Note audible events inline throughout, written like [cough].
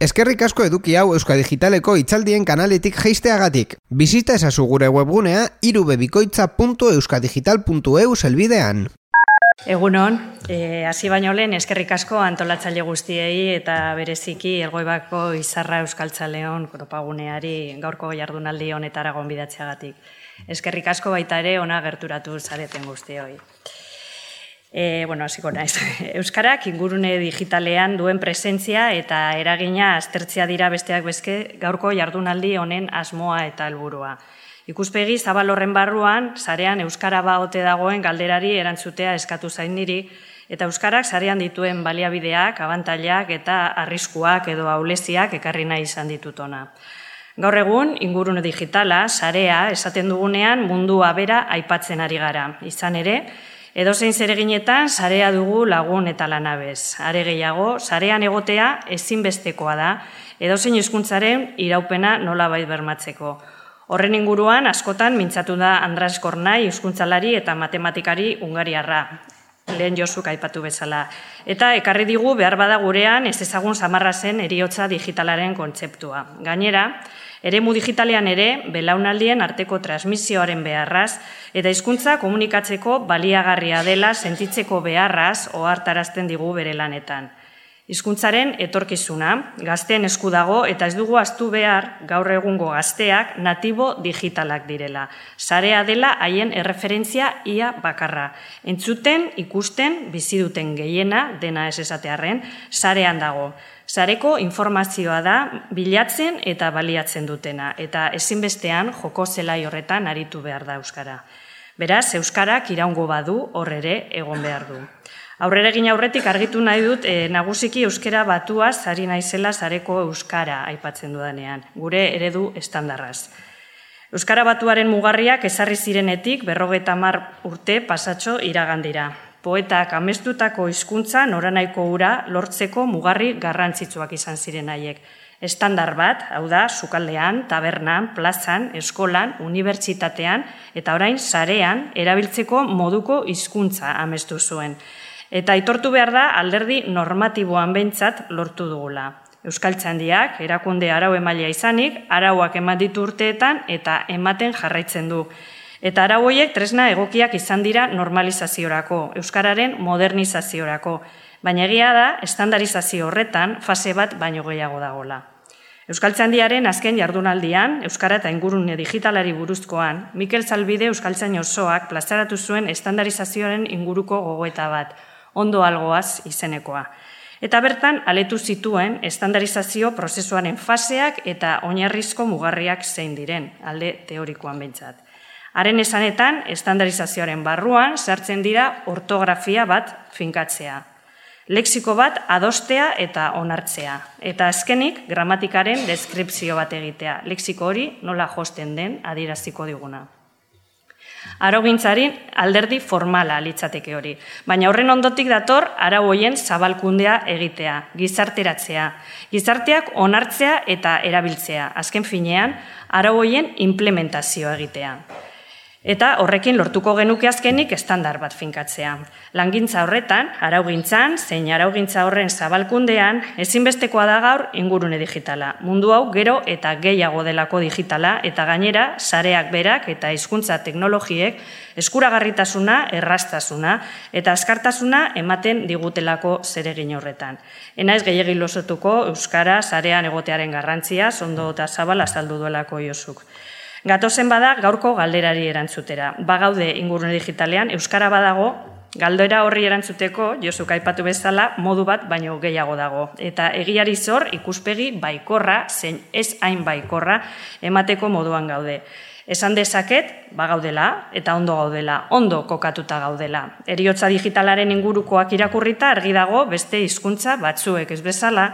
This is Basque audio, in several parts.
Eskerrik asko eduki hau Euska Digitaleko itzaldien kanaletik jeisteagatik. Bizita ezazu gure webgunea irubebikoitza.euskadigital.eu zelbidean. Egunon, eh, hasi baino lehen eskerrik asko antolatzaile guztiei eta bereziki elgoibako izarra euskaltzaleon kropaguneari gaurko jardunaldi honetara gonbidatzeagatik. Eskerrik asko baita ere ona gerturatu zareten guztioi. E, bueno, hasiko naiz. [laughs] Euskarak ingurune digitalean duen presentzia eta eragina aztertzea dira besteak bezke gaurko jardunaldi honen asmoa eta helburua. Ikuspegi zabal horren barruan, sarean Euskara ba ote dagoen galderari erantzutea eskatu zain niri, eta Euskarak sarean dituen baliabideak, abantailak eta arriskuak edo aulesiak ekarri nahi izan ditutona. Gaur egun, ingurune digitala, sarea, esaten dugunean mundua bera aipatzen ari gara. Izan ere, Edozein zereginetan sarea dugu lagun eta lanabez. Are gehiago, sarean egotea ezinbestekoa da, edozein hizkuntzaren iraupena nola bai bermatzeko. Horren inguruan, askotan, mintzatu da Andras Kornai, hizkuntzalari eta matematikari ungariarra, lehen josuk aipatu bezala. Eta ekarri digu behar bada gurean ez ezagun samarra zen eriotza digitalaren kontzeptua. Gainera, Eremu digitalean ere, belaunaldien arteko transmisioaren beharraz, eta hizkuntza komunikatzeko baliagarria dela sentitzeko beharraz ohartarazten digu bere lanetan. Hizkuntzaren etorkizuna, gazteen esku dago eta ez dugu astu behar gaur egungo gazteak natibo digitalak direla. Sarea dela haien erreferentzia ia bakarra. Entzuten, ikusten, bizi duten gehiena, dena ez esatearren, sarean dago. Sareko informazioa da bilatzen eta baliatzen dutena, eta ezinbestean joko zelai horretan aritu behar da Euskara. Beraz, Euskarak iraungo badu horrere egon behar du. Aurrera egin aurretik argitu nahi dut e, nagusiki euskera batua zari naizela zareko euskara aipatzen dudanean, gure eredu estandarraz. Euskara batuaren mugarriak ezarri zirenetik berrogeta mar urte pasatxo iragandira. Poetak amestutako hizkuntza noranaiko ura lortzeko mugarri garrantzitsuak izan ziren haiek. Estandar bat, hau da, sukaldean, tabernan, plazan, eskolan, unibertsitatean eta orain sarean erabiltzeko moduko hizkuntza amestu zuen eta aitortu behar da alderdi normatiboan behintzat lortu dugula. Euskal Txandiak, erakunde arau emalia izanik, arauak eman ditu urteetan eta ematen jarraitzen du. Eta arau horiek tresna egokiak izan dira normalizaziorako, Euskararen modernizaziorako, baina egia da, estandarizazio horretan fase bat baino gehiago dagola. Euskal Txandiaren azken jardunaldian, Euskara eta ingurune digitalari buruzkoan, Mikel Zalbide Euskal osoak plazaratu zuen estandarizazioaren inguruko gogoeta bat, ondo algoaz izenekoa. Eta bertan, aletu zituen estandarizazio prozesuaren faseak eta oinarrizko mugarriak zein diren, alde teorikoan behintzat. Haren esanetan, estandarizazioaren barruan sartzen dira ortografia bat finkatzea. Lexiko bat adostea eta onartzea. Eta azkenik, gramatikaren deskripzio bat egitea. Lexiko hori nola josten den adiraziko diguna. Araugintzari alderdi formala litzateke hori. Baina horren ondotik dator arau hoien zabalkundea egitea, gizarteratzea. Gizarteak onartzea eta erabiltzea. Azken finean, arau hoien implementazioa egitea. Eta horrekin lortuko genuke azkenik estandar bat finkatzea. Langintza horretan, araugintzan, zein araugintza horren zabalkundean, ezinbestekoa da gaur ingurune digitala. Mundu hau gero eta gehiago delako digitala, eta gainera, sareak berak eta hizkuntza teknologiek eskuragarritasuna, errastasuna eta askartasuna ematen digutelako zeregin horretan. Ena ez gehiagin losotuko Euskara sarean egotearen garrantzia, zondo eta zabal azaldu duelako josuk. Gatozen bada gaurko galderari erantzutera. Bagaude ingurune digitalean, Euskara badago, galdera horri erantzuteko, Josuk aipatu bezala, modu bat baino gehiago dago. Eta egiari zor ikuspegi baikorra, zein ez hain baikorra, emateko moduan gaude. Esan dezaket, bagaudela, eta ondo gaudela, ondo kokatuta gaudela. Eriotza digitalaren ingurukoak irakurrita argi dago beste hizkuntza batzuek ez bezala,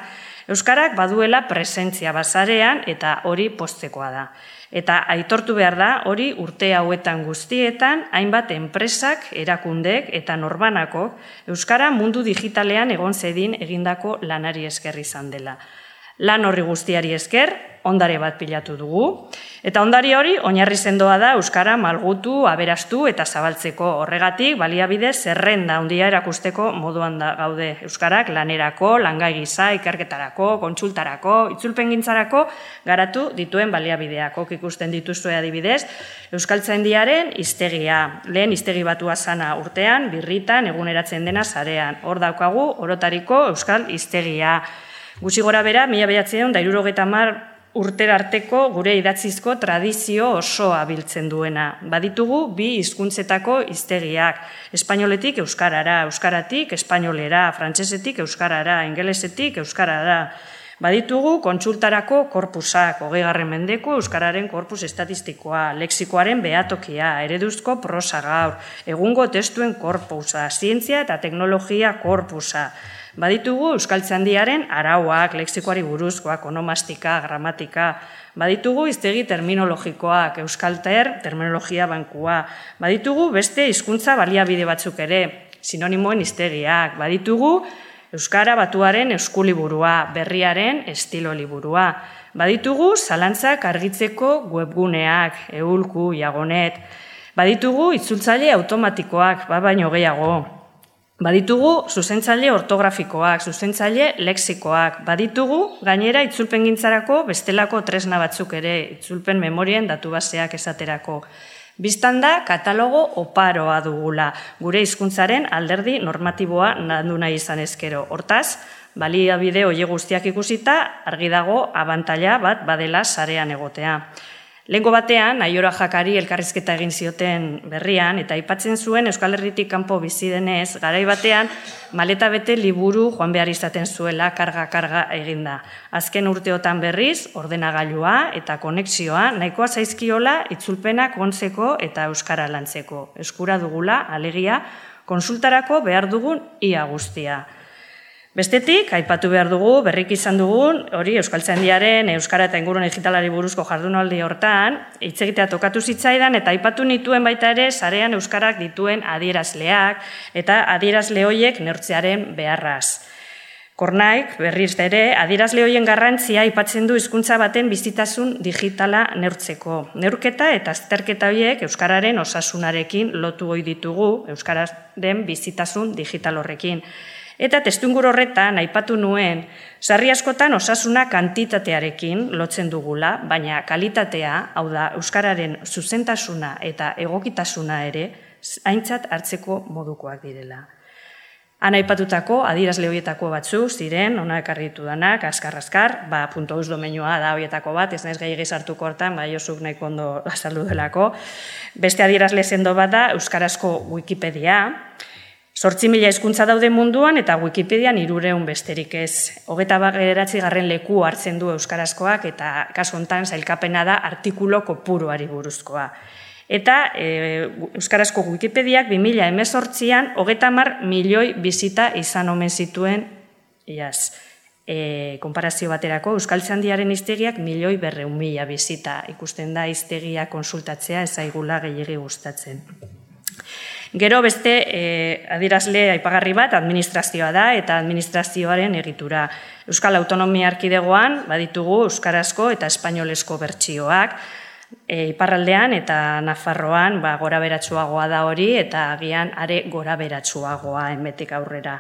Euskarak baduela presentzia bazarean eta hori postekoa da. Eta aitortu behar da, hori urte hauetan guztietan, hainbat enpresak, erakundek eta norbanako, Euskara mundu digitalean egon zedin egindako lanari eskerri izan dela. Lan horri guztiari esker, ondare bat pilatu dugu. Eta ondari hori, oinarri sendoa da Euskara malgutu, aberastu eta zabaltzeko horregatik, baliabide zerrenda handia erakusteko moduan da gaude Euskarak lanerako, langai gisa, ikerketarako, kontsultarako, itzulpen gintzarako, garatu dituen baliabideak. Ok ikusten dituzue adibidez, Euskaltzen diaren iztegia, lehen iztegi batua zana urtean, birritan, eguneratzen dena zarean. Hor daukagu, orotariko Euskal iztegia. Gutxi gora bera, mila behatzen da irurogeta mar urter arteko gure idatzizko tradizio osoa biltzen duena. Baditugu bi hizkuntzetako hiztegiak, espainoletik euskarara, euskaratik espainolera, frantsesetik euskarara, ingelesetik euskarara. Baditugu kontsultarako korpusak, hogei mendeko euskararen korpus estatistikoa, leksikoaren behatokia, ereduzko prosa gaur, egungo testuen korpusa, zientzia eta teknologia korpusa. Baditugu Euskaltzandiaren arauak, leksikoari buruzkoak, onomastika, gramatika. Baditugu iztegi terminologikoak, Euskalter, terminologia bankua. Baditugu beste hizkuntza baliabide batzuk ere, sinonimoen iztegiak. Baditugu Euskara batuaren eskuliburua, berriaren estilo liburua. Baditugu zalantzak argitzeko webguneak, eulku, jagonet. Baditugu itzultzaile automatikoak, ba baino gehiago. Baditugu zuzentzaile ortografikoak, zuzentzaile leksikoak, baditugu gainera itzulpen gintzarako bestelako tresna batzuk ere, itzulpen memorien datu baseak esaterako. Biztan da, katalogo oparoa dugula, gure hizkuntzaren alderdi normatiboa nandu nahi izan ezkero. Hortaz, balia bide oie guztiak ikusita, argi dago abantaila bat badela sarean egotea. Lengo batean, aiora jakari elkarrizketa egin zioten berrian, eta aipatzen zuen Euskal Herritik kanpo bizi denez, garai batean, maleta bete liburu joan behar izaten zuela karga-karga eginda. Azken urteotan berriz, ordenagailua eta konexioa nahikoa zaizkiola itzulpenak ontzeko eta Euskara lantzeko. Eskura dugula, alegia, konsultarako behar dugun ia guztia. Bestetik, aipatu behar dugu, berrik izan dugun, hori Euskaltzaindiaren Euskara eta ingurun digitalari buruzko jardunaldi hortan, hitz egitea tokatu zitzaidan eta aipatu nituen baita ere sarean euskarak dituen adierazleak eta adierazle hoiek neurtzearen beharraz. Kornaik, berriz ere, adierazle hoien garrantzia aipatzen du hizkuntza baten bizitasun digitala neurtzeko. Neurketa eta azterketa horiek euskararen osasunarekin lotu ohi ditugu euskararen bizitasun digital horrekin. Eta testungur horretan aipatu nuen, sarri askotan osasuna kantitatearekin lotzen dugula, baina kalitatea, hau da, Euskararen zuzentasuna eta egokitasuna ere, aintzat hartzeko modukoak direla. Han aipatutako, adirazle horietako batzu, ziren, ona ekarritu danak, askar-askar, ba, punto eus da horietako bat, ez naiz gehiagiz hartuko hortan, ba, josuk nahi kondo azaldu delako. Beste adirazle zendo bat da, Euskarazko Wikipedia, Sortzi mila hizkuntza daude munduan eta Wikipedian irureun besterik ez. Hogeta bageratzi garren leku hartzen du Euskarazkoak eta kasu hontan zailkapena da artikulo kopuruari buruzkoa. Eta e, Euskarazko Wikipediak 2000 emezortzian hogeta mar milioi bizita izan omen zituen iaz. E, konparazio baterako, Euskal Txandiaren iztegiak milioi berreun mila bizita ikusten da iztegia konsultatzea ezaigula gehiagi gustatzen. Gero beste e, adirazle aipagarri bat administrazioa da eta administrazioaren egitura. Euskal Autonomia Arkidegoan baditugu euskarazko eta espainolesko bertsioak e, iparraldean eta Nafarroan ba, gora beratsuagoa da hori eta agian are gora beratsuagoa enmetik aurrera.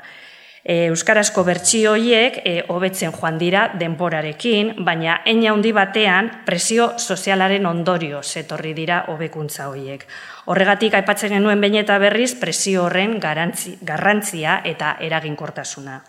E, euskarazko bertsio horiek e, hobetzen joan dira denborarekin, baina eina handi batean presio sozialaren ondorio zetorri dira hobekuntza horiek. Horregatik aipatzen genuen behin eta berriz presio horren garrantzia eta eraginkortasuna.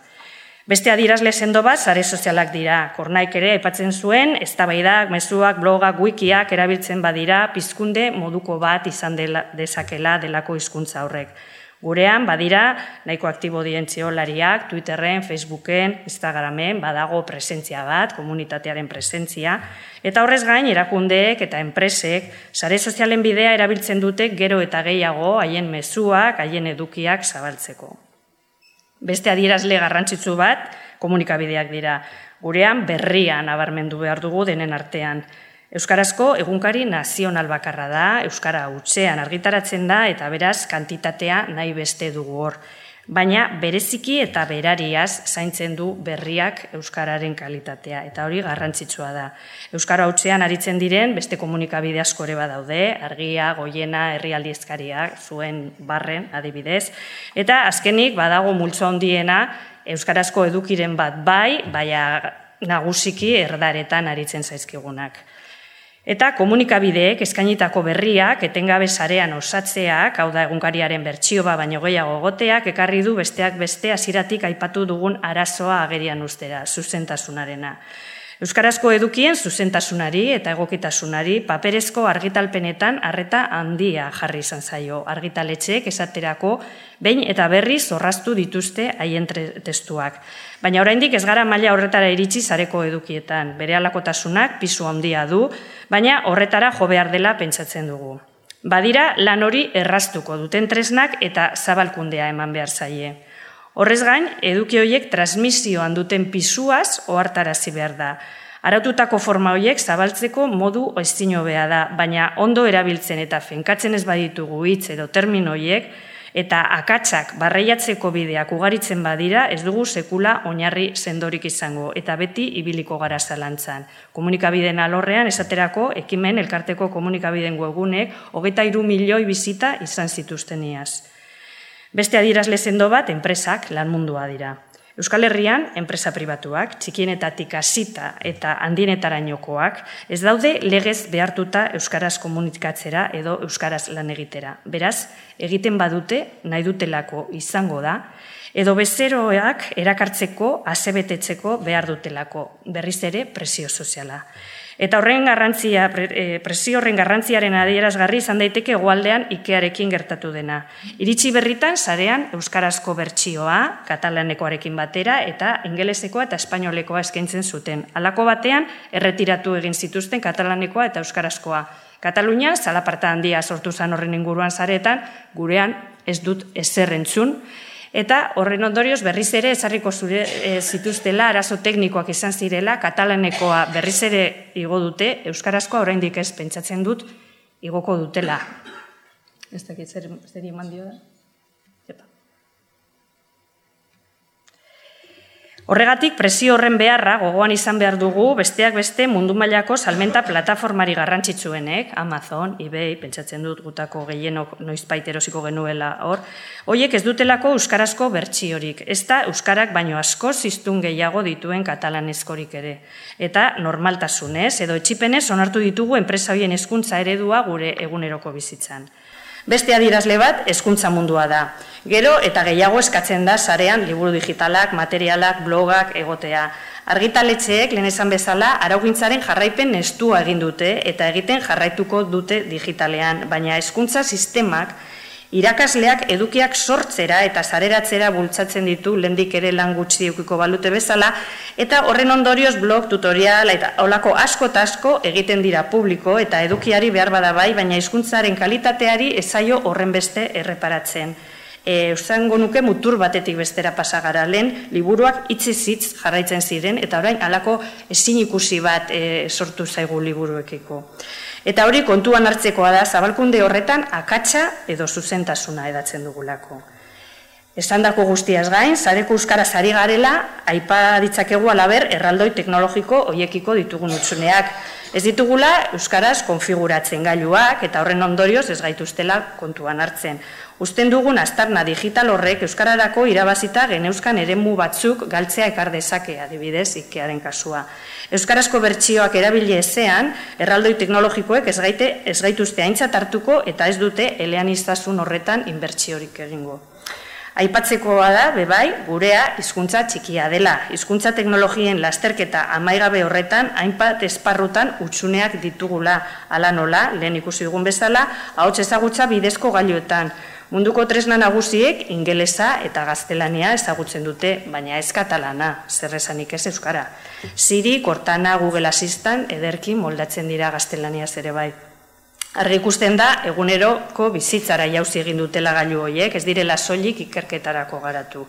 Beste adirazle sendo bat, sare sozialak dira. Kornaik ere aipatzen zuen, eztabaidak, mezuak, blogak, wikiak erabiltzen badira, pizkunde moduko bat izan dela, dezakela delako hizkuntza horrek. Gurean, badira, nahiko aktibo dientziolariak, Twitterren, Facebooken, Instagramen, badago presentzia bat, komunitatearen presentzia, eta horrez gain, erakundeek eta enpresek, sare sozialen bidea erabiltzen dute gero eta gehiago haien mezuak, haien edukiak zabaltzeko. Beste adierazle garrantzitsu bat, komunikabideak dira. Gurean, berrian abarmendu behar dugu denen artean. Euskarazko egunkari nazional bakarra da, Euskara utzean argitaratzen da eta beraz kantitatea nahi beste dugu hor. baina bereziki eta berariaz zaintzen du berriak euskararen kalitatea eta hori garrantzitsua da. Euskara hautzean aritzen diren beste komunikabide asko ere badaude, argia, goiena, herrialdi zuen barren adibidez eta azkenik badago multzo handiena euskarazko edukiren bat bai, baina nagusiki erdaretan aritzen zaizkigunak. Eta komunikabideek eskainitako berriak etengabe sarean osatzeak, hau da egunkariaren bertsio ba baino gehiago goteak ekarri du besteak beste hasiratik aipatu dugun arazoa agerian ustera, zuzentasunarena. Euskarazko edukien zuzentasunari eta egokitasunari paperezko argitalpenetan harreta handia jarri izan zaio. Argitaletxeek esaterako behin eta berri zorraztu dituzte haien testuak. Baina oraindik ez gara maila horretara iritsi zareko edukietan. Bere alakotasunak pisu handia du, baina horretara jo behar dela pentsatzen dugu. Badira lan hori erraztuko duten tresnak eta zabalkundea eman behar zaie. Horrez gain, eduki horiek transmisioan duten pisuaz ohartarazi behar da. Aratutako forma horiek zabaltzeko modu oiztino beha da, baina ondo erabiltzen eta fenkatzen ez baditugu hitz edo termin horiek, eta akatsak barreiatzeko bideak ugaritzen badira, ez dugu sekula oinarri sendorik izango, eta beti ibiliko gara zalantzan. Komunikabideen alorrean, esaterako, ekimen elkarteko komunikabideen hogeita iru milioi bizita izan zituzten iaz. Beste adierazle sendo bat enpresak lan mundua dira. Euskal Herrian, enpresa pribatuak, txikienetatik hasita eta handienetarainokoak, ez daude legez behartuta Euskaraz komunikatzera edo Euskaraz lan egitera. Beraz, egiten badute, nahi dutelako izango da, edo bezeroak erakartzeko, azebetetzeko behar dutelako, berriz ere presio soziala. Eta horren garrantzia, eh, presio horren garrantziaren adierazgarri izan daiteke egualdean ikearekin gertatu dena. Iritsi berritan, sarean Euskarazko bertsioa, katalanekoarekin batera, eta ingelesekoa eta espainolekoa eskaintzen zuten. Halako batean, erretiratu egin zituzten katalanekoa eta Euskarazkoa. Katalunia, zalaparta handia sortu zan horren inguruan zaretan, gurean ez dut ezer entzun, Eta horren ondorioz berriz ere ezarriko zure e, zituztela arazo teknikoak izan zirela katalanekoa berriz ere igo dute euskarazkoa oraindik ez pentsatzen dut igoko dutela. Ez dakit zer zer dio da. Horregatik presio horren beharra gogoan izan behar dugu besteak beste mundu mailako salmenta plataformari garrantzitsuenek, Amazon, eBay, pentsatzen dut gutako gehienok noizpait erosiko genuela hor, hoiek ez dutelako euskarazko bertsiorik, ez da euskarak baino asko ziztun gehiago dituen katalanezkorik ere. Eta normaltasunez edo etxipenez onartu ditugu enpresa hoien hezkuntza eredua gure eguneroko bizitzan. Beste adirazle bat, hezkuntza mundua da. Gero eta gehiago eskatzen da sarean liburu digitalak, materialak, blogak egotea. Argitaletxeek lehen esan bezala araugintzaren jarraipen estua egin dute eta egiten jarraituko dute digitalean, baina hezkuntza sistemak Irakasleak edukiak sortzera eta zareratzera bultzatzen ditu lendik ere lan gutxi eukiko balute bezala, eta horren ondorioz blog, tutorial, eta olako asko eta asko egiten dira publiko eta edukiari behar bada bai, baina hizkuntzaren kalitateari ezaio horren beste erreparatzen. E, Eusango nuke mutur batetik bestera pasagara lehen, liburuak itzizitz jarraitzen ziren, eta orain alako ezin ikusi bat e, sortu zaigu liburuekiko. Eta hori kontuan hartzekoa da zabalkunde horretan akatsa edo zuzentasuna edatzen dugulako. Estandako guztiaz gain, zareko euskara zari garela, aipa ditzakegu alaber erraldoi teknologiko hoiekiko ditugun utzuneak. Ez ditugula euskaraz konfiguratzen gailuak eta horren ondorioz ez gaituztela kontuan hartzen. Usten dugun astarna digital horrek euskararako irabazita geneuzkan eremu batzuk galtzea ekar dezake adibidez ikearen kasua. Euskarazko bertsioak erabili ezean, erraldoi teknologikoek ez gaite ez gaituzte aintzat hartuko eta ez dute eleaniztasun horretan inbertsiorik egingo. Aipatzekoa da, bebai, gurea hizkuntza txikia dela. Hizkuntza teknologien lasterketa amaigabe horretan, hainbat esparrutan utxuneak ditugula. Ala nola, lehen ikusi dugun bezala, ahots ezagutza bidezko gailuetan. Munduko tresna nagusiek ingelesa eta gaztelania ezagutzen dute, baina ez katalana, zerrezanik ez euskara. Siri, Cortana, Google Assistant, ederki moldatzen dira gaztelania zere bai. Argi ikusten da, eguneroko bizitzara jauzi egin dutela gailu horiek, ez direla soilik ikerketarako garatu.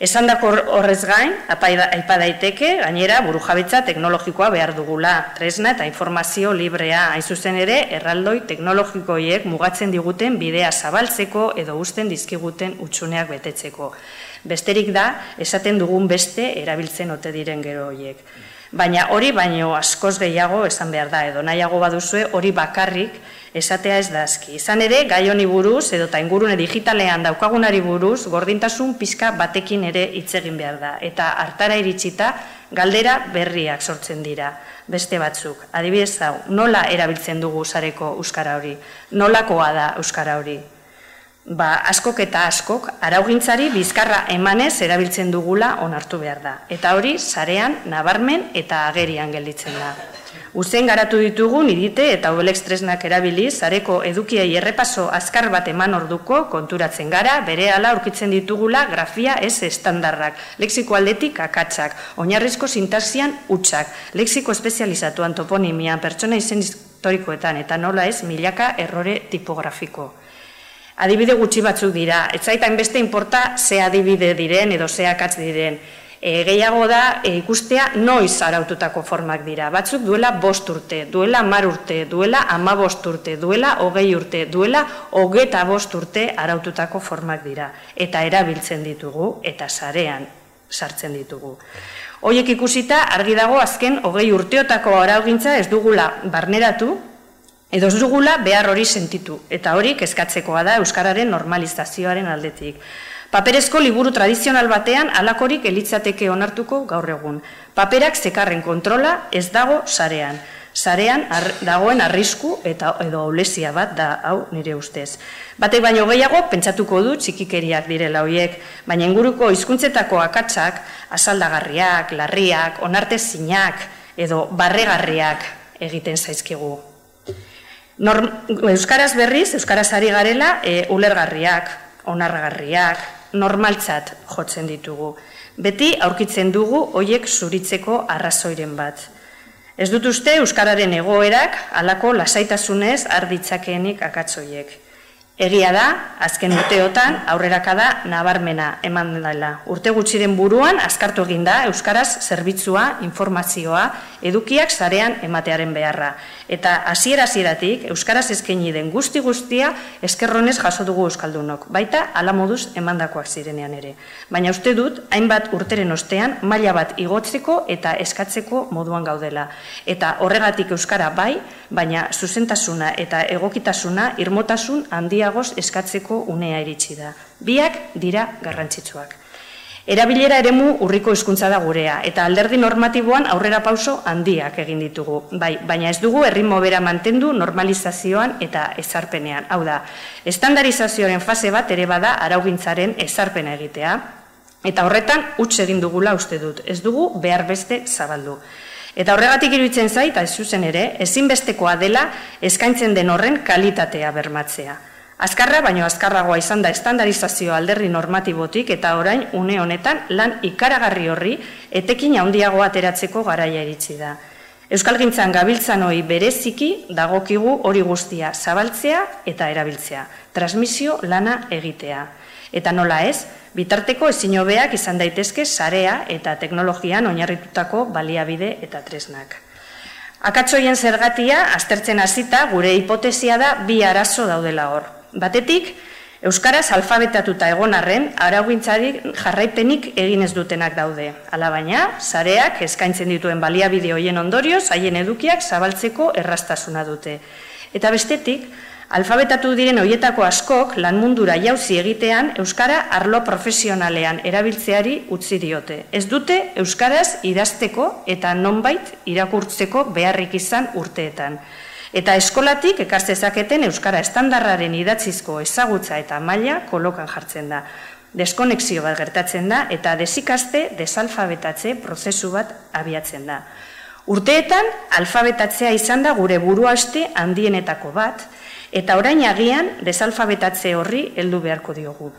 Esan dako horrez gain, aipa daiteke, gainera, buru jabitza teknologikoa behar dugula, tresna eta informazio librea, hain zuzen ere, erraldoi teknologikoiek mugatzen diguten bidea zabaltzeko edo usten dizkiguten utxuneak betetzeko. Besterik da, esaten dugun beste erabiltzen ote diren gero horiek. Baina hori baino askoz gehiago esan behar da, edo nahiago baduzue hori bakarrik esatea ez da aski. Izan ere, gai honi buruz, edo ta ingurune digitalean daukagunari buruz, gordintasun pizka batekin ere hitz egin behar da. Eta hartara iritsita, galdera berriak sortzen dira, beste batzuk. Adibidez hau, nola erabiltzen dugu sareko euskara hori? Nolakoa da euskara hori? Ba, askok eta askok araugintzari bizkarra emanez erabiltzen dugula onartu behar da. Eta hori, sarean, nabarmen eta agerian gelditzen da. Uzen garatu ditugu nidite eta obelex tresnak erabiliz, zareko edukiei errepaso azkar bat eman orduko konturatzen gara, bere ala aurkitzen ditugula grafia ez estandarrak, lexiko aldetik akatzak, oinarrizko sintaxian utxak, lexiko espezializatuan toponimian, pertsona izen historikoetan, eta nola ez milaka errore tipografiko adibide gutxi batzuk dira. Ez zaitan beste inporta ze adibide diren edo ze akatz diren. E, gehiago da e, ikustea noiz araututako formak dira. Batzuk duela bost urte, duela mar urte, duela ama bost urte, duela hogei urte, duela hogeta bost urte araututako formak dira. Eta erabiltzen ditugu eta sarean sartzen ditugu. Hoiek ikusita argi dago azken hogei urteotako araugintza ez dugula barneratu, edo ez dugula behar hori sentitu, eta hori kezkatzekoa da Euskararen normalizazioaren aldetik. Paperezko liburu tradizional batean alakorik elitzateke onartuko gaur egun. Paperak zekarren kontrola ez dago sarean. Sarean dagoen arrisku eta edo aulesia bat da hau nire ustez. Batek baino gehiago pentsatuko du txikikeriak direla hoiek, baina inguruko hizkuntzetako akatsak asaldagarriak, larriak, onartezinak edo barregarriak egiten zaizkigu. Euskaraz berriz, Euskaraz ari garela, e, ulergarriak, onargarriak, normaltzat jotzen ditugu. Beti aurkitzen dugu hoiek zuritzeko arrazoiren bat. Ez dut uste Euskararen egoerak alako lasaitasunez arditzakeenik akatzoiek. Egia da, azken urteotan aurrerakada nabarmena eman dela. Urte gutxiren buruan azkartu egin da euskaraz zerbitzua, informazioa, edukiak zarean ematearen beharra. Eta hasiera hasieratik euskaraz eskaini den guzti guztia eskerronez jaso dugu euskaldunok, baita hala moduz emandakoak zirenean ere. Baina uste dut hainbat urteren ostean maila bat igotzeko eta eskatzeko moduan gaudela. Eta horregatik euskara bai, baina zuzentasuna eta egokitasuna irmotasun handiagoz eskatzeko unea iritsi da. Biak dira garrantzitsuak. Erabilera eremu urriko hizkuntza da gurea eta alderdi normatiboan aurrera pauso handiak egin ditugu. Bai, baina ez dugu erritmo bera mantendu normalizazioan eta ezarpenean. Hau da, estandarizazioaren fase bat ere bada araugintzaren ezarpena egitea. Eta horretan huts egin dugula uste dut. Ez dugu behar beste zabaldu. Eta horregatik iruditzen zait, ez zuzen ere, ezinbestekoa dela eskaintzen den horren kalitatea bermatzea. Azkarra, baino azkarragoa izan da estandarizazio alderri normatibotik eta orain une honetan lan ikaragarri horri etekin handiago ateratzeko garaia iritsi da. Euskal Gintzan gabiltzan hori bereziki dagokigu hori guztia zabaltzea eta erabiltzea, transmisio lana egitea. Eta nola ez, bitarteko ezin hobeak izan daitezke sarea eta teknologian oinarritutako baliabide eta tresnak. Akatzoien zergatia, aztertzen hasita gure hipotesia da bi arazo daudela hor. Batetik, Euskaraz alfabetatuta egon arren, araugintzari jarraipenik egin ez dutenak daude. Hala baina, sareak eskaintzen dituen baliabide hoien ondorioz, haien edukiak zabaltzeko errastasuna dute. Eta bestetik, Alfabetatu diren hoietako askok lan mundura jauzi egitean euskara arlo profesionalean erabiltzeari utzi diote. Ez dute euskaraz idazteko eta nonbait irakurtzeko beharrik izan urteetan. Eta eskolatik ekastezaketen euskara estandarraren idatzizko ezagutza eta maila kolokan jartzen da. Deskonexio bat gertatzen da eta desikaste desalfabetatze prozesu bat abiatzen da. Urteetan alfabetatzea izan da gure buruaste handienetako bat, eta orain agian desalfabetatze horri heldu beharko diogu.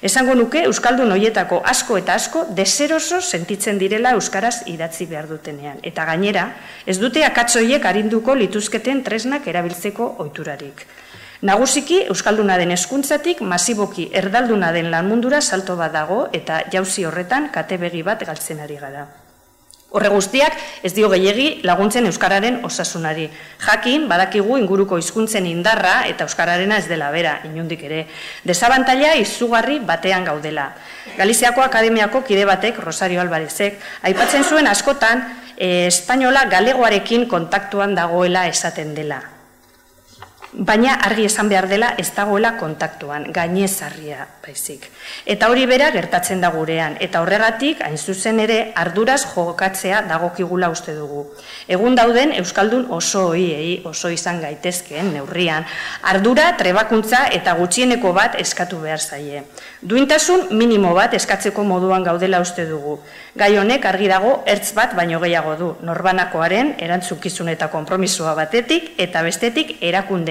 Esango nuke Euskaldun hoietako asko eta asko deseroso sentitzen direla Euskaraz idatzi behar dutenean. Eta gainera, ez dute akatzoiek arinduko lituzketen tresnak erabiltzeko oiturarik. Nagusiki, Euskalduna den eskuntzatik, masiboki erdalduna den lanmundura salto bat dago eta jauzi horretan katebegi bat galtzen ari gara. Horre guztiak ez dio gehiegi laguntzen euskararen osasunari. Jakin badakigu inguruko hizkuntzen indarra eta euskararena ez dela bera, inundik ere. Desabantaila izugarri batean gaudela. Galiziako Akademiako kide batek Rosario Alvarezek aipatzen zuen askotan e, espainola galegoarekin kontaktuan dagoela esaten dela baina argi esan behar dela ez dagoela kontaktuan, gainezarria baizik. Eta hori bera gertatzen da gurean, eta horregatik, hain zuzen ere, arduraz jokatzea dagokigula uste dugu. Egun dauden, Euskaldun oso hoiei, oso izan gaitezkeen, neurrian, ardura, trebakuntza eta gutxieneko bat eskatu behar zaie. Duintasun minimo bat eskatzeko moduan gaudela uste dugu. Gai honek argi dago ertz bat baino gehiago du, norbanakoaren erantzukizun eta konpromisoa batetik eta bestetik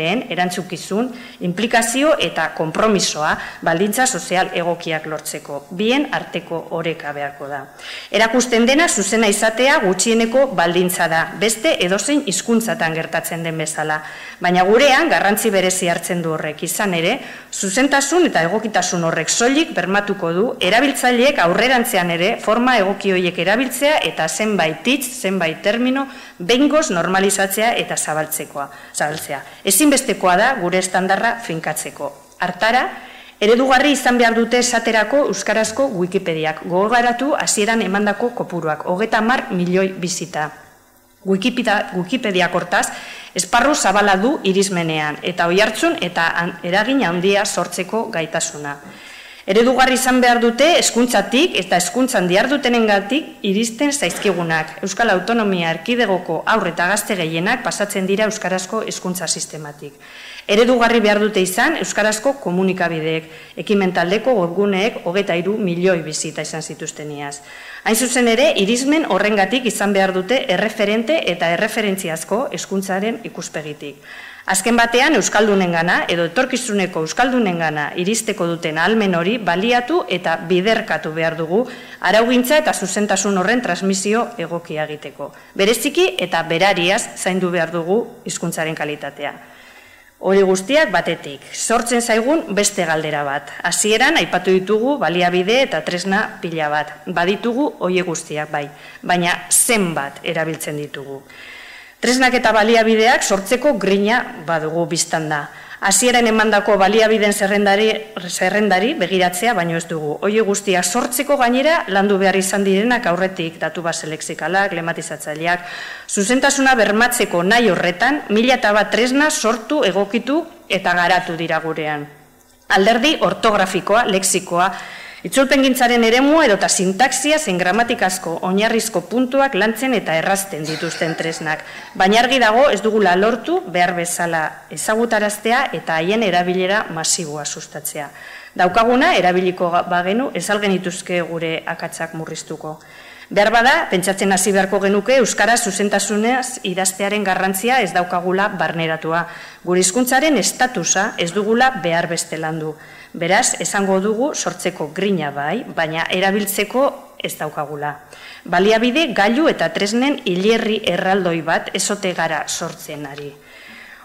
erakunde erantzukizun, implikazio eta konpromisoa baldintza sozial egokiak lortzeko, bien arteko oreka beharko da. Erakusten dena zuzena izatea gutxieneko baldintza da, beste edozein hizkuntzatan gertatzen den bezala, baina gurean garrantzi berezi hartzen du horrek izan ere, zuzentasun eta egokitasun horrek soilik bermatuko du erabiltzaileek aurrerantzean ere forma egoki horiek erabiltzea eta zenbait hitz, zenbait termino bengoz normalizatzea eta zabaltzekoa, zabaltzea. Ezin ezinbestekoa da gure estandarra finkatzeko. Artara, eredugarri izan behar dute esaterako euskarazko Wikipediak. Gogogaratu hasieran emandako kopuruak, hogeta mar milioi bizita. Wikipedia, Wikipedia kortaz, esparru zabala du irismenean, eta oi hartzun eta eragin handia sortzeko gaitasuna. Eredugarri izan behar dute eskuntzatik eta eskuntzan diar dutenengatik iristen zaizkigunak. Euskal Autonomia Erkidegoko aurre eta gazte gehienak pasatzen dira Euskarazko eskuntza sistematik. Eredugarri behar dute izan Euskarazko komunikabideek, ekimentaldeko webguneek hogeta iru milioi bizita izan zituzteniaz. Hain zuzen ere, irismen horrengatik izan behar dute erreferente eta erreferentziazko eskuntzaren ikuspegitik. Azken batean Euskaldunen gana, edo etorkizuneko Euskaldunen gana iristeko duten almen hori baliatu eta biderkatu behar dugu araugintza eta zuzentasun horren transmisio egokia egiteko. Bereziki eta berariaz zaindu behar dugu hizkuntzaren kalitatea. Hori guztiak batetik, sortzen zaigun beste galdera bat. Hasieran aipatu ditugu baliabide eta tresna pila bat. Baditugu hori guztiak bai, baina zenbat erabiltzen ditugu. Tresnak eta baliabideak sortzeko grina badugu biztan da. Hasieran emandako baliabideen zerrendari, zerrendari begiratzea baino ez dugu. Oie guztia sortzeko gainera landu behar izan direnak aurretik datu base lexikalak, lematizatzaileak, zuzentasuna bermatzeko nahi horretan, mila eta bat tresna sortu egokitu eta garatu dira gurean. Alderdi ortografikoa, lexikoa, Itzulpen gintzaren eremu edota sintaxia zen gramatikazko oinarrizko puntuak lantzen eta errazten dituzten tresnak. Baina argi dago ez dugula lortu behar bezala ezagutaraztea eta haien erabilera masiboa sustatzea. Daukaguna erabiliko bagenu ezalgen ituzke gure akatzak murriztuko. Behar bada, pentsatzen hasi beharko genuke Euskara zuzentasunez idaztearen garrantzia ez daukagula barneratua. Gure hizkuntzaren estatusa ez dugula behar beste landu. Beraz, esango dugu sortzeko grina bai, baina erabiltzeko ez daukagula. Baliabide gailu eta tresnen hilerri erraldoi bat ezote gara sortzen ari.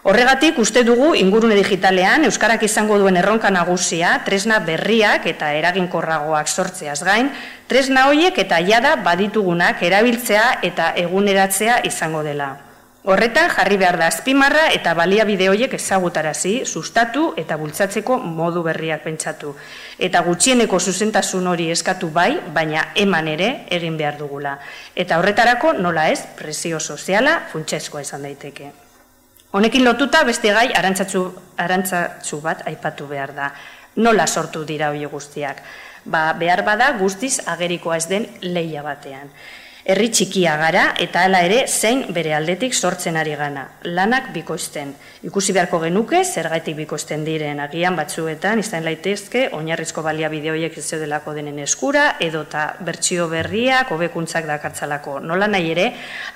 Horregatik uste dugu ingurune digitalean euskarak izango duen erronka nagusia, tresna berriak eta eraginkorragoak sortzeaz gain, tresna hoiek eta jada baditugunak erabiltzea eta eguneratzea izango dela. Horretan jarri behar da azpimarra eta baliabide horiek ezagutarazi, sustatu eta bultzatzeko modu berriak pentsatu. Eta gutxieneko zuzentasun hori eskatu bai, baina eman ere egin behar dugula. Eta horretarako nola ez, presio soziala funtsezkoa izan daiteke. Honekin lotuta beste gai arantzatzu, arantzatzu bat aipatu behar da. Nola sortu dira hori guztiak? Ba, behar bada guztiz agerikoa ez den leia batean. Herri txikia gara eta hala ere zein bere aldetik sortzen ari gana. Lanak bikoizten. Ikusi beharko genuke zergaitik bikoizten diren agian batzuetan izan laitezke oinarrizko balia bideoiek ez delako denen eskura edota bertsio berriak hobekuntzak dakartzalako. Nola nahi ere,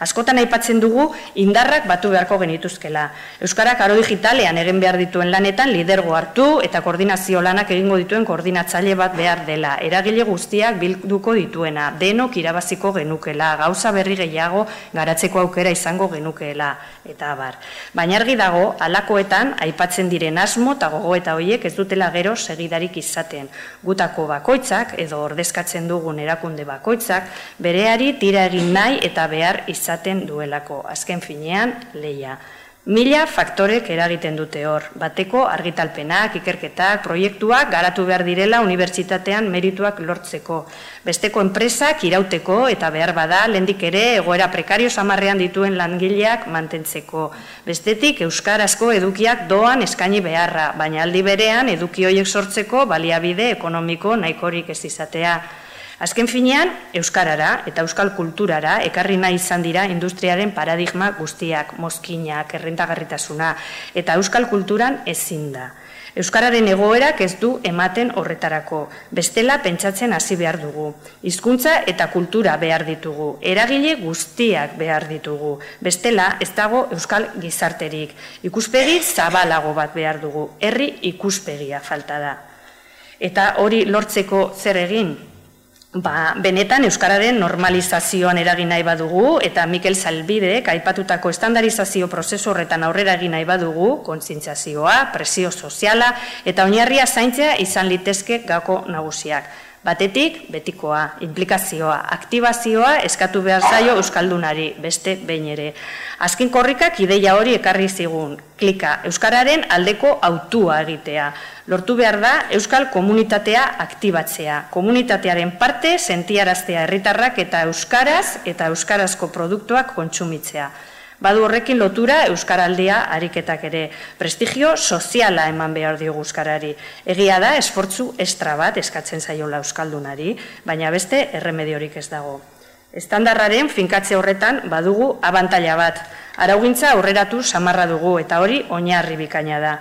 askotan aipatzen dugu indarrak batu beharko genituzkela. Euskarak aro digitalean egin behar dituen lanetan lidergo hartu eta koordinazio lanak egingo dituen koordinatzaile bat behar dela. Eragile guztiak bilduko dituena, denok irabaziko genuke genukeela, gauza berri gehiago garatzeko aukera izango genukeela, eta bar. Baina argi dago, alakoetan, aipatzen diren asmo eta gogo eta hoiek ez dutela gero segidarik izaten. Gutako bakoitzak, edo ordezkatzen dugun erakunde bakoitzak, bereari tira egin nahi eta behar izaten duelako. Azken finean, leia. Mila faktorek eragiten dute hor, bateko argitalpenak, ikerketak, proiektuak garatu behar direla unibertsitatean merituak lortzeko. Besteko enpresak irauteko eta behar bada lendik ere egoera prekario samarrean dituen langileak mantentzeko. Bestetik euskarazko edukiak doan eskaini beharra, baina aldi berean eduki horiek sortzeko baliabide ekonomiko nahikorik ez izatea. Azken finean, Euskarara eta Euskal kulturara ekarri nahi izan dira industriaren paradigma guztiak, mozkinak, errentagarritasuna, eta Euskal kulturan ezin da. Euskararen egoerak ez du ematen horretarako, bestela pentsatzen hasi behar dugu. Hizkuntza eta kultura behar ditugu, eragile guztiak behar ditugu, bestela ez dago Euskal gizarterik. Ikuspegi zabalago bat behar dugu, herri ikuspegia falta da. Eta hori lortzeko zer egin, Ba, benetan Euskararen normalizazioan eragin nahi badugu eta Mikel Salbidek aipatutako estandarizazio prozesu horretan aurrera egin nahi badugu, kontzientziazioa, presio soziala eta oinarria zaintzea izan litezke gako nagusiak. Batetik, betikoa, implikazioa, aktibazioa eskatu behar zaio Euskaldunari, beste behin ere. Azken korrikak ideia hori ekarri zigun, klika, Euskararen aldeko autua egitea lortu behar da Euskal komunitatea aktibatzea. Komunitatearen parte sentiaraztea herritarrak eta Euskaraz eta Euskarazko produktuak kontsumitzea. Badu horrekin lotura Euskaraldia ariketak ere. Prestigio soziala eman behar diogu Euskarari. Egia da, esfortzu estra bat eskatzen zaiola Euskaldunari, baina beste erremediorik ez dago. Estandarraren finkatze horretan badugu abantaila bat. Araugintza aurreratu samarra dugu eta hori oinarri bikaina da.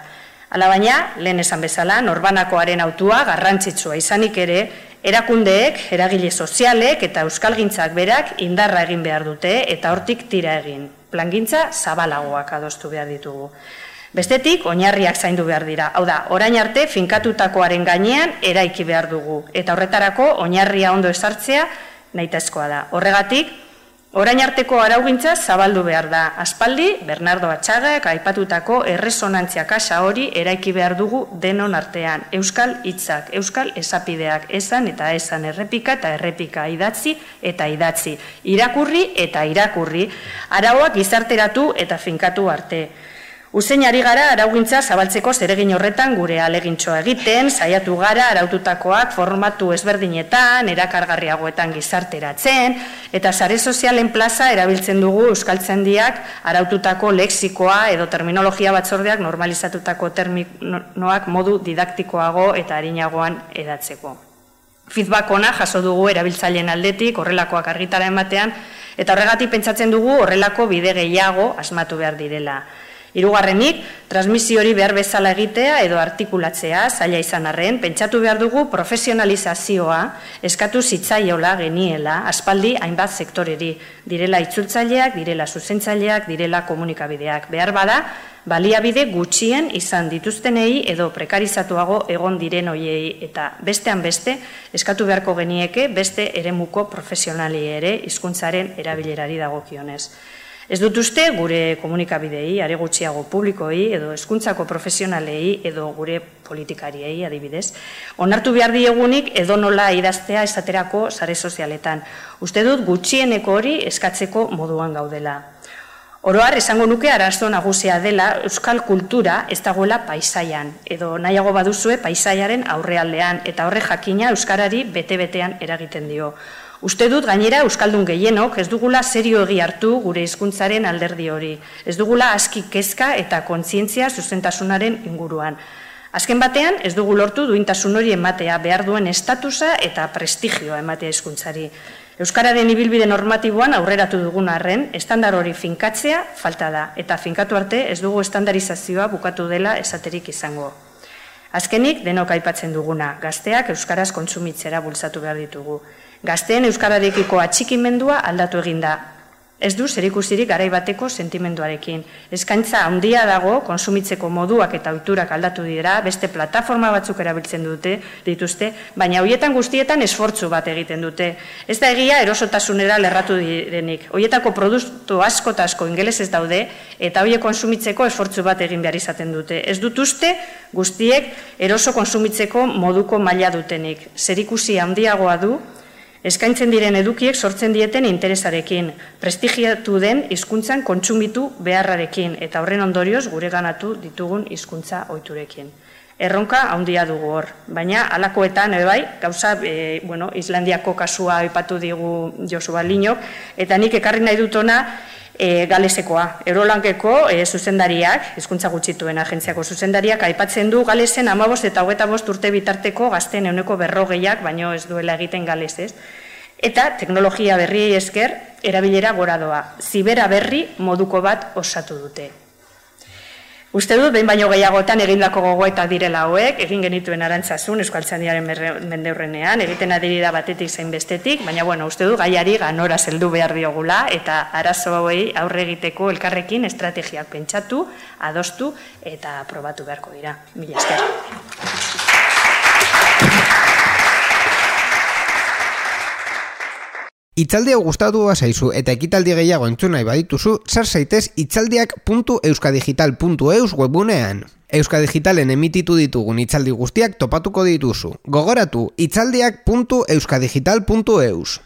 Alabaina, lehen esan bezala, norbanakoaren autua garrantzitsua izanik ere, erakundeek, eragile sozialek eta euskalgintzak berak indarra egin behar dute eta hortik tira egin. Plangintza zabalagoak adostu behar ditugu. Bestetik, oinarriak zaindu behar dira. Hau da, orain arte finkatutakoaren gainean eraiki behar dugu. Eta horretarako, oinarria ondo esartzea nahitezkoa da. Horregatik, Orain arteko araugintza zabaldu behar da. Aspaldi, Bernardo Atxagak aipatutako erresonantzia kasa hori eraiki behar dugu denon artean. Euskal hitzak, Euskal esapideak, esan eta esan errepika eta errepika idatzi eta idatzi. Irakurri eta irakurri, arauak gizarteratu eta finkatu arte. Usein ari gara araugintza zabaltzeko zeregin horretan gure alegintxoa egiten, saiatu gara araututakoak formatu ezberdinetan, erakargarriagoetan gizarteratzen, eta sare sozialen plaza erabiltzen dugu euskaltzen diak araututako leksikoa edo terminologia batzordeak normalizatutako terminoak modu didaktikoago eta harinagoan edatzeko. Feedback ona jaso dugu erabiltzaileen aldetik horrelakoak argitara ematean, eta horregatik pentsatzen dugu horrelako bide gehiago asmatu behar direla. Hirugarrenik, transmisio hori behar bezala egitea edo artikulatzea, zaila izan arren, pentsatu behar dugu profesionalizazioa eskatu zitzaiola geniela, aspaldi hainbat sektoreri, direla itzultzaileak, direla zuzentzaileak, direla komunikabideak. Behar bada, baliabide gutxien izan dituztenei edo prekarizatuago egon diren hoiei eta bestean beste eskatu beharko genieke beste eremuko profesionali ere hizkuntzaren erabilerari dagokionez. Ez dut uste gure komunikabidei, are gutxiago publikoei, edo eskuntzako profesionalei, edo gure politikariei adibidez. Onartu behar diegunik edo nola idaztea esaterako sare sozialetan. Uste dut gutxieneko hori eskatzeko moduan gaudela. Oroar, esango nuke arazo nagusia dela euskal kultura ez dagoela paisaian, edo nahiago baduzue paisaiaren aurrealdean, eta horre jakina euskarari bete-betean eragiten dio. Uste dut gainera Euskaldun gehienok ez dugula serio egi hartu gure hizkuntzaren alderdi hori. Ez dugula aski kezka eta kontzientzia zuzentasunaren inguruan. Azken batean ez dugu lortu duintasun hori ematea behar duen estatusa eta prestigioa ematea hizkuntzari. Euskararen ibilbide normatiboan aurreratu dugun arren, estandar hori finkatzea falta da, eta finkatu arte ez dugu estandarizazioa bukatu dela esaterik izango. Azkenik, denok aipatzen duguna, gazteak Euskaraz kontsumitzera bultzatu behar ditugu. Gazteen euskararekiko atxikimendua aldatu egin da. Ez du zerikusirik garai bateko sentimenduarekin. Eskaintza handia dago konsumitzeko moduak eta ohiturak aldatu dira, beste plataforma batzuk erabiltzen dute, dituzte, baina hoietan guztietan esfortzu bat egiten dute. Ez da egia erosotasunera lerratu direnik. Hoietako produktu asko eta asko ingelesez daude eta hoiek konsumitzeko esfortzu bat egin behar izaten dute. Ez dut uste guztiek eroso konsumitzeko moduko maila dutenik. Zerikusi handiagoa du eskaintzen diren edukiek sortzen dieten interesarekin, prestigiatu den hizkuntzan kontsumitu beharrarekin eta horren ondorioz gure ganatu ditugun hizkuntza ohiturekin. Erronka handia dugu hor, baina alakoetan ere bai, gauza e, bueno, Islandiako kasua aipatu digu Josua Linok eta nik ekarri nahi dut ona e, galesekoa. Erolankeko e, zuzendariak, hizkuntza gutxituen agentziako zuzendariak, aipatzen du galesen amabost eta hogeta bost urte bitarteko gazten euneko berrogeiak, baino ez duela egiten galesez. Eta teknologia berri esker, erabilera goradoa. Zibera berri moduko bat osatu dute. Uste dut, behin baino gehiagotan egindako gogoeta direla hauek, egin genituen arantzazun Euskaltzandiaren mendeurrenean, egiten adiri da batetik zein bestetik, baina bueno, uste dut, gaiari ganora zeldu behar diogula, eta arazo hauei aurre egiteko elkarrekin estrategiak pentsatu, adostu eta probatu beharko dira. Mila esker. Itzaldi hau gustatu zaizu eta ekitaldi gehiago entzun nahi badituzu, sar zaitez itzaldiak.euskadigital.eus webunean. Euskadigitalen emititu ditugun itzaldi guztiak topatuko dituzu. Gogoratu, itzaldiak.euskadigital.eus.